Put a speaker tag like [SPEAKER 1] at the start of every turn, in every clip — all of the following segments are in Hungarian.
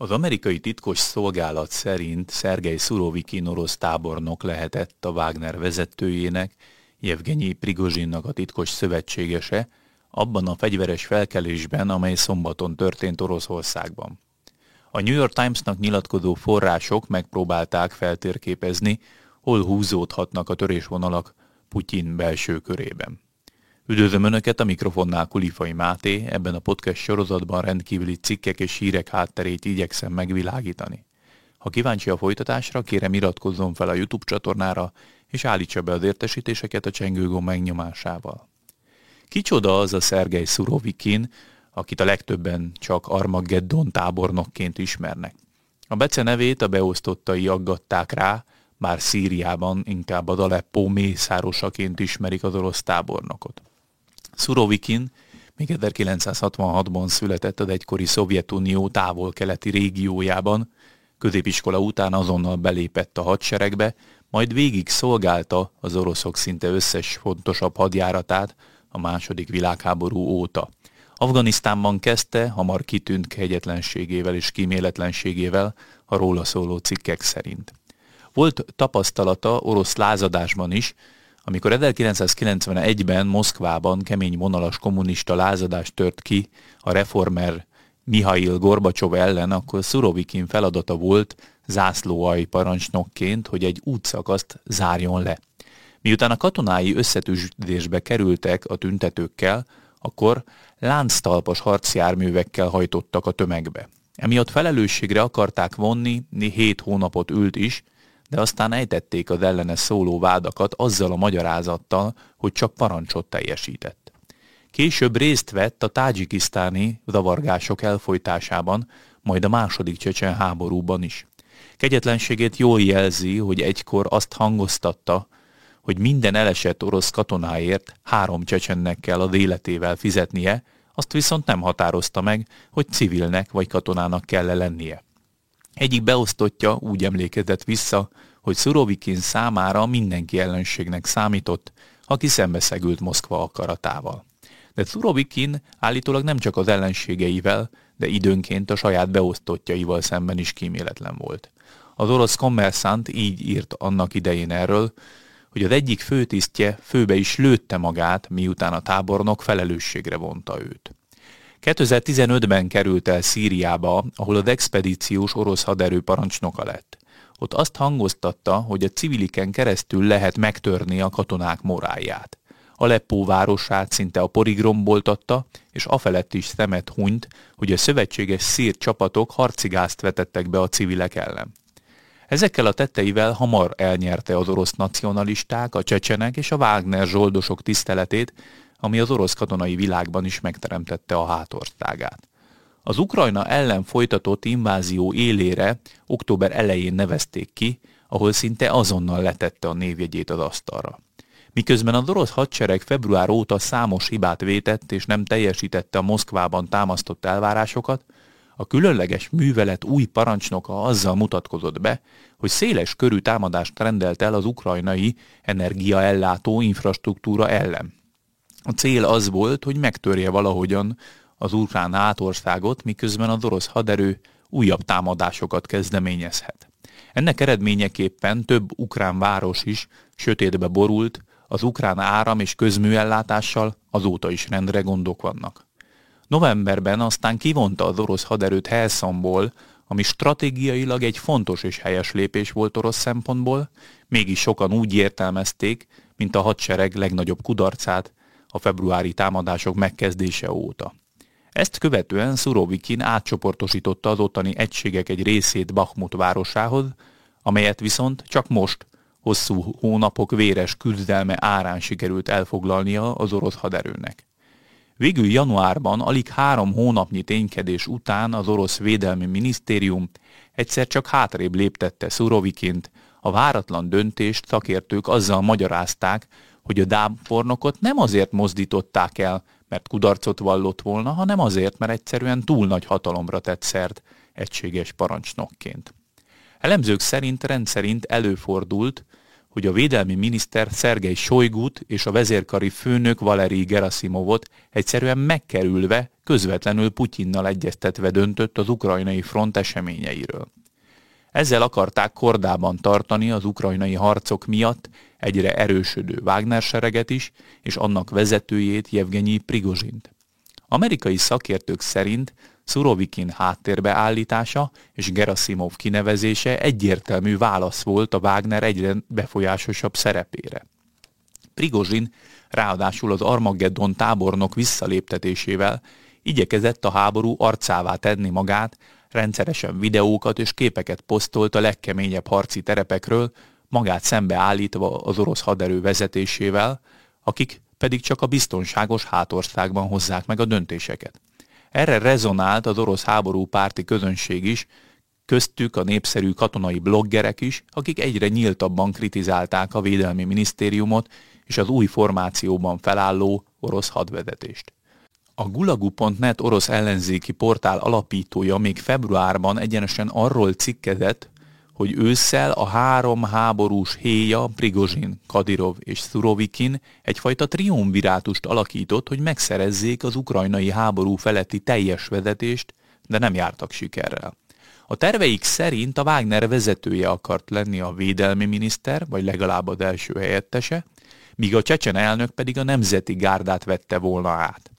[SPEAKER 1] Az amerikai titkos szolgálat szerint Szergej Szurovikin orosz tábornok lehetett a Wagner vezetőjének, Jevgenyi Prigozsinnak a titkos szövetségese, abban a fegyveres felkelésben, amely szombaton történt Oroszországban. A New York Timesnak nyilatkozó források megpróbálták feltérképezni, hol húzódhatnak a törésvonalak Putyin belső körében. Üdvözlöm Önöket, a mikrofonnál Kulifai Máté, ebben a podcast sorozatban rendkívüli cikkek és hírek hátterét igyekszem megvilágítani. Ha kíváncsi a folytatásra, kérem iratkozzon fel a YouTube csatornára, és állítsa be az értesítéseket a csengőgó megnyomásával. Kicsoda az a Szergej Szurovikin, akit a legtöbben csak Armageddon tábornokként ismernek. A Bece nevét a beosztottai aggatták rá, bár Szíriában inkább a Daleppó mészárosaként ismerik az orosz tábornokot. Szurovikin még 1966-ban született az egykori Szovjetunió távol-keleti régiójában, középiskola után azonnal belépett a hadseregbe, majd végig szolgálta az oroszok szinte összes fontosabb hadjáratát a második világháború óta. Afganisztánban kezdte, hamar kitűnt kegyetlenségével és kíméletlenségével a róla szóló cikkek szerint. Volt tapasztalata orosz lázadásban is, amikor 1991-ben Moszkvában kemény vonalas kommunista lázadás tört ki a reformer Mihail Gorbacsov ellen, akkor Szurovikin feladata volt zászlóai parancsnokként, hogy egy útszakaszt zárjon le. Miután a katonái összetűzésbe kerültek a tüntetőkkel, akkor lánctalpas harcjárművekkel hajtottak a tömegbe. Emiatt felelősségre akarták vonni, hét hónapot ült is, de aztán ejtették az ellene szóló vádakat azzal a magyarázattal, hogy csak parancsot teljesített. Később részt vett a tádzsikisztáni zavargások elfolytásában, majd a második csecsen háborúban is. Kegyetlenségét jól jelzi, hogy egykor azt hangoztatta, hogy minden elesett orosz katonáért három csecsennek kell az életével fizetnie, azt viszont nem határozta meg, hogy civilnek vagy katonának kell lennie. Egyik beosztottja úgy emlékezett vissza, hogy Szurovikin számára mindenki ellenségnek számított, aki szembeszegült Moszkva akaratával. De Szurovikin állítólag nem csak az ellenségeivel, de időnként a saját beosztottjaival szemben is kíméletlen volt. Az orosz kommerszant így írt annak idején erről, hogy az egyik főtisztje főbe is lőtte magát, miután a tábornok felelősségre vonta őt. 2015-ben került el Szíriába, ahol az expedíciós orosz haderő parancsnoka lett. Ott azt hangoztatta, hogy a civiliken keresztül lehet megtörni a katonák moráját. Aleppó városát szinte a porig romboltatta, és afelett is szemet hunyt, hogy a szövetséges szír csapatok harcigázt vetettek be a civilek ellen. Ezekkel a tetteivel hamar elnyerte az orosz nacionalisták, a csecsenek és a Wagner zsoldosok tiszteletét, ami az orosz katonai világban is megteremtette a hátországát. Az Ukrajna ellen folytatott invázió élére október elején nevezték ki, ahol szinte azonnal letette a névjegyét az asztalra. Miközben a orosz hadsereg február óta számos hibát vétett és nem teljesítette a Moszkvában támasztott elvárásokat, a különleges művelet új parancsnoka azzal mutatkozott be, hogy széles körű támadást rendelt el az ukrajnai energiaellátó infrastruktúra ellen. A cél az volt, hogy megtörje valahogyan az ukrán átországot, miközben az orosz haderő újabb támadásokat kezdeményezhet. Ennek eredményeképpen több ukrán város is sötétbe borult, az ukrán áram és közműellátással azóta is rendre gondok vannak. Novemberben aztán kivonta az orosz haderőt Helszomból, ami stratégiailag egy fontos és helyes lépés volt orosz szempontból, mégis sokan úgy értelmezték, mint a hadsereg legnagyobb kudarcát a februári támadások megkezdése óta. Ezt követően Szurovikin átcsoportosította az ottani egységek egy részét Bakhmut városához, amelyet viszont csak most, hosszú hónapok véres küzdelme árán sikerült elfoglalnia az orosz haderőnek. Végül januárban, alig három hónapnyi ténykedés után az orosz védelmi minisztérium egyszer csak hátrébb léptette Szurovikint, a váratlan döntést szakértők azzal magyarázták, hogy a dámpornokot nem azért mozdították el, mert kudarcot vallott volna, hanem azért, mert egyszerűen túl nagy hatalomra tett szert egységes parancsnokként. Elemzők szerint rendszerint előfordult, hogy a védelmi miniszter Szergei Sojgut és a vezérkari főnök Valeri Gerasimovot egyszerűen megkerülve, közvetlenül Putyinnal egyeztetve döntött az ukrajnai front eseményeiről. Ezzel akarták kordában tartani az ukrajnai harcok miatt egyre erősödő Wagner sereget is, és annak vezetőjét Jevgenyi Prigozsint. Amerikai szakértők szerint Szurovikin háttérbe állítása és Gerasimov kinevezése egyértelmű válasz volt a Wagner egyre befolyásosabb szerepére. Prigozsin ráadásul az Armageddon tábornok visszaléptetésével igyekezett a háború arcává tenni magát, rendszeresen videókat és képeket posztolt a legkeményebb harci terepekről, magát szembeállítva az orosz haderő vezetésével, akik pedig csak a biztonságos hátországban hozzák meg a döntéseket. Erre rezonált az orosz háború párti közönség is, köztük a népszerű katonai bloggerek is, akik egyre nyíltabban kritizálták a védelmi minisztériumot és az új formációban felálló orosz hadvezetést. A gulagu.net orosz ellenzéki portál alapítója még februárban egyenesen arról cikkezett, hogy ősszel a három háborús héja, Prigozsin, Kadirov és Szurovikin egyfajta triumvirátust alakított, hogy megszerezzék az ukrajnai háború feletti teljes vezetést, de nem jártak sikerrel. A terveik szerint a Wagner vezetője akart lenni a védelmi miniszter, vagy legalább az első helyettese, míg a csecsen elnök pedig a nemzeti gárdát vette volna át.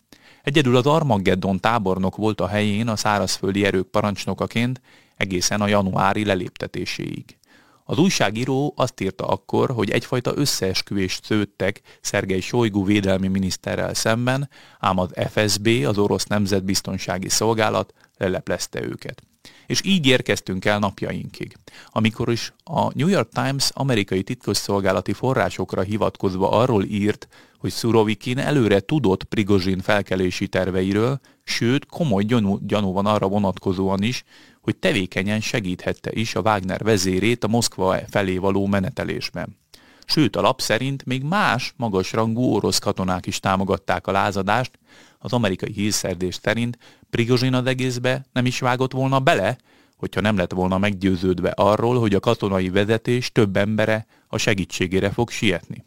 [SPEAKER 1] Egyedül az Armageddon tábornok volt a helyén a szárazföldi erők parancsnokaként, egészen a januári leléptetéséig. Az újságíró azt írta akkor, hogy egyfajta összeesküvést szőttek Szergei Sojgu védelmi miniszterrel szemben, ám az FSB, az orosz nemzetbiztonsági szolgálat leleplezte őket. És így érkeztünk el napjainkig, amikor is a New York Times amerikai titkosszolgálati forrásokra hivatkozva arról írt, hogy Szurovikin előre tudott Prigozsin felkelési terveiről, sőt komoly gyanú, gyanú van arra vonatkozóan is, hogy tevékenyen segíthette is a Wagner vezérét a Moszkva felé való menetelésben. Sőt, a lap szerint még más magasrangú orosz katonák is támogatták a lázadást, az amerikai hírszerdés szerint Prigozsin az egészbe nem is vágott volna bele, hogyha nem lett volna meggyőződve arról, hogy a katonai vezetés több embere a segítségére fog sietni.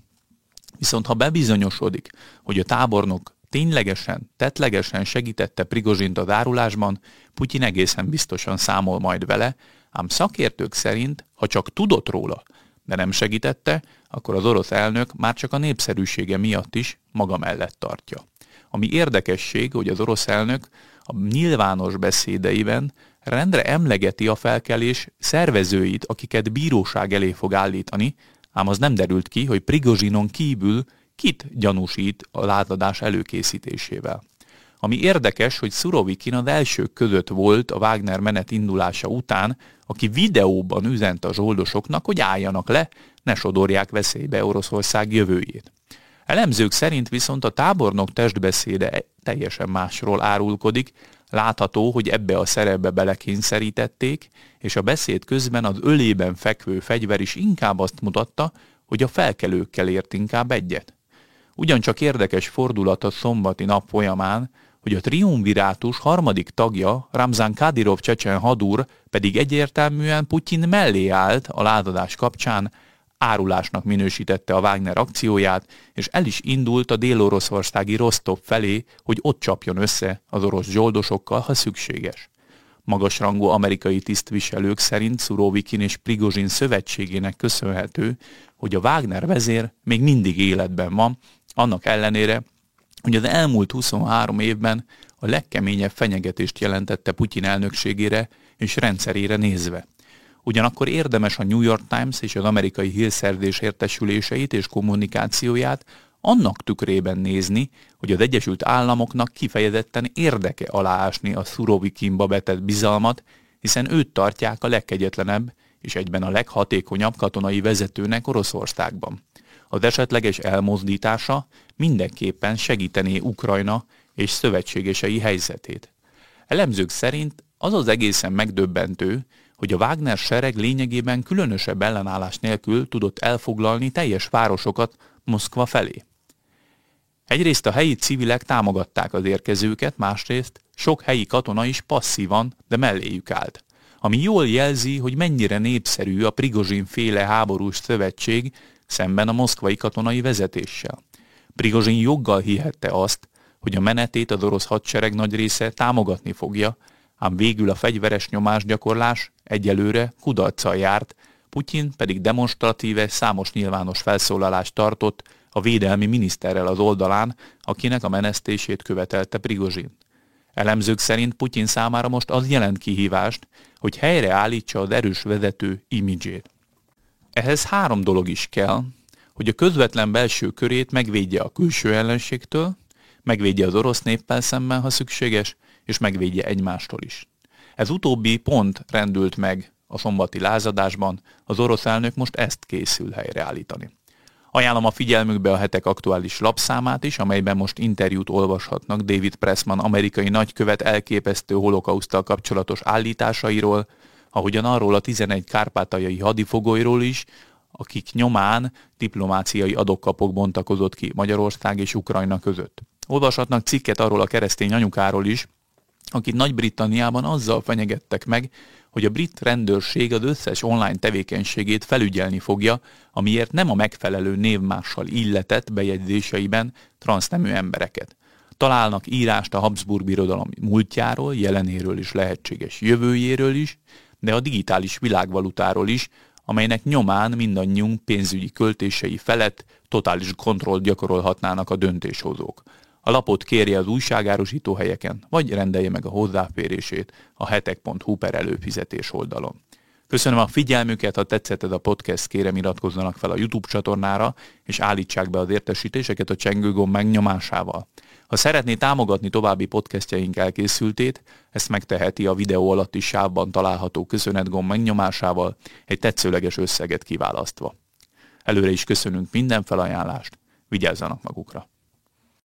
[SPEAKER 1] Viszont ha bebizonyosodik, hogy a tábornok ténylegesen, tetlegesen segítette Prigozsint a árulásban, Putyin egészen biztosan számol majd vele, ám szakértők szerint, ha csak tudott róla, de nem segítette, akkor az orosz elnök már csak a népszerűsége miatt is maga mellett tartja. Ami érdekesség, hogy az orosz elnök a nyilvános beszédeiben rendre emlegeti a felkelés szervezőit, akiket bíróság elé fog állítani, ám az nem derült ki, hogy Prigozsinon kívül kit gyanúsít a lázadás előkészítésével. Ami érdekes, hogy Szurovikin az elsők között volt a Wagner menet indulása után, aki videóban üzent a zsoldosoknak, hogy álljanak le, ne sodorják veszélybe Oroszország jövőjét. Elemzők szerint viszont a tábornok testbeszéde teljesen másról árulkodik, látható, hogy ebbe a szerepbe belekényszerítették, és a beszéd közben az ölében fekvő fegyver is inkább azt mutatta, hogy a felkelőkkel ért inkább egyet. Ugyancsak érdekes fordulat a szombati nap folyamán, hogy a triumvirátus harmadik tagja, Ramzan Kadyrov csecsen hadúr pedig egyértelműen Putyin mellé állt a lázadás kapcsán, árulásnak minősítette a Wagner akcióját, és el is indult a dél-oroszországi Rostov felé, hogy ott csapjon össze az orosz zsoldosokkal, ha szükséges. Magasrangú amerikai tisztviselők szerint Szurovikin és Prigozsin szövetségének köszönhető, hogy a Wagner vezér még mindig életben van, annak ellenére, hogy az elmúlt 23 évben a legkeményebb fenyegetést jelentette Putyin elnökségére és rendszerére nézve. Ugyanakkor érdemes a New York Times és az amerikai hírszerdés értesüléseit és kommunikációját annak tükrében nézni, hogy az Egyesült Államoknak kifejezetten érdeke aláásni a Szurovikinba betett bizalmat, hiszen őt tartják a legkegyetlenebb és egyben a leghatékonyabb katonai vezetőnek Oroszországban. Az esetleges elmozdítása mindenképpen segítené Ukrajna és szövetségesei helyzetét. Elemzők szerint az az egészen megdöbbentő, hogy a Wagner sereg lényegében különösebb ellenállás nélkül tudott elfoglalni teljes városokat Moszkva felé. Egyrészt a helyi civilek támogatták az érkezőket, másrészt sok helyi katona is passzívan, de melléjük állt. Ami jól jelzi, hogy mennyire népszerű a Prigozsin féle háborús szövetség, szemben a moszkvai katonai vezetéssel. Prigozsin joggal hihette azt, hogy a menetét az orosz hadsereg nagy része támogatni fogja, ám végül a fegyveres nyomásgyakorlás egyelőre kudarccal járt, Putyin pedig demonstratíve számos nyilvános felszólalást tartott a védelmi miniszterrel az oldalán, akinek a menesztését követelte Prigozsin. Elemzők szerint Putyin számára most az jelent kihívást, hogy helyreállítsa az erős vezető imidzsét. Ehhez három dolog is kell, hogy a közvetlen belső körét megvédje a külső ellenségtől, megvédje az orosz néppel szemben, ha szükséges, és megvédje egymástól is. Ez utóbbi pont rendült meg a szombati lázadásban, az orosz elnök most ezt készül helyreállítani. Ajánlom a figyelmükbe a hetek aktuális lapszámát is, amelyben most interjút olvashatnak David Pressman amerikai nagykövet elképesztő holokausztal kapcsolatos állításairól, ahogyan arról a 11 kárpátaljai hadifogolyról is, akik nyomán diplomáciai adokkapok bontakozott ki Magyarország és Ukrajna között. Olvashatnak cikket arról a keresztény anyukáról is, akit Nagy-Britanniában azzal fenyegettek meg, hogy a brit rendőrség az összes online tevékenységét felügyelni fogja, amiért nem a megfelelő névmással illetett bejegyzéseiben transznemű embereket. Találnak írást a Habsburg birodalom múltjáról, jelenéről és lehetséges jövőjéről is, de a digitális világvalutáról is, amelynek nyomán mindannyiunk pénzügyi költései felett totális kontrollt gyakorolhatnának a döntéshozók. A lapot kérje az újságárusító helyeken, vagy rendelje meg a hozzáférését a hetek.hu per előfizetés oldalon. Köszönöm a figyelmüket, ha tetszett ez a podcast, kérem iratkozzanak fel a YouTube csatornára, és állítsák be az értesítéseket a csengőgomb megnyomásával. Ha szeretné támogatni további podcastjaink elkészültét, ezt megteheti a videó alatti sávban található köszönetgomb megnyomásával, egy tetszőleges összeget kiválasztva. Előre is köszönünk minden felajánlást, vigyázzanak magukra!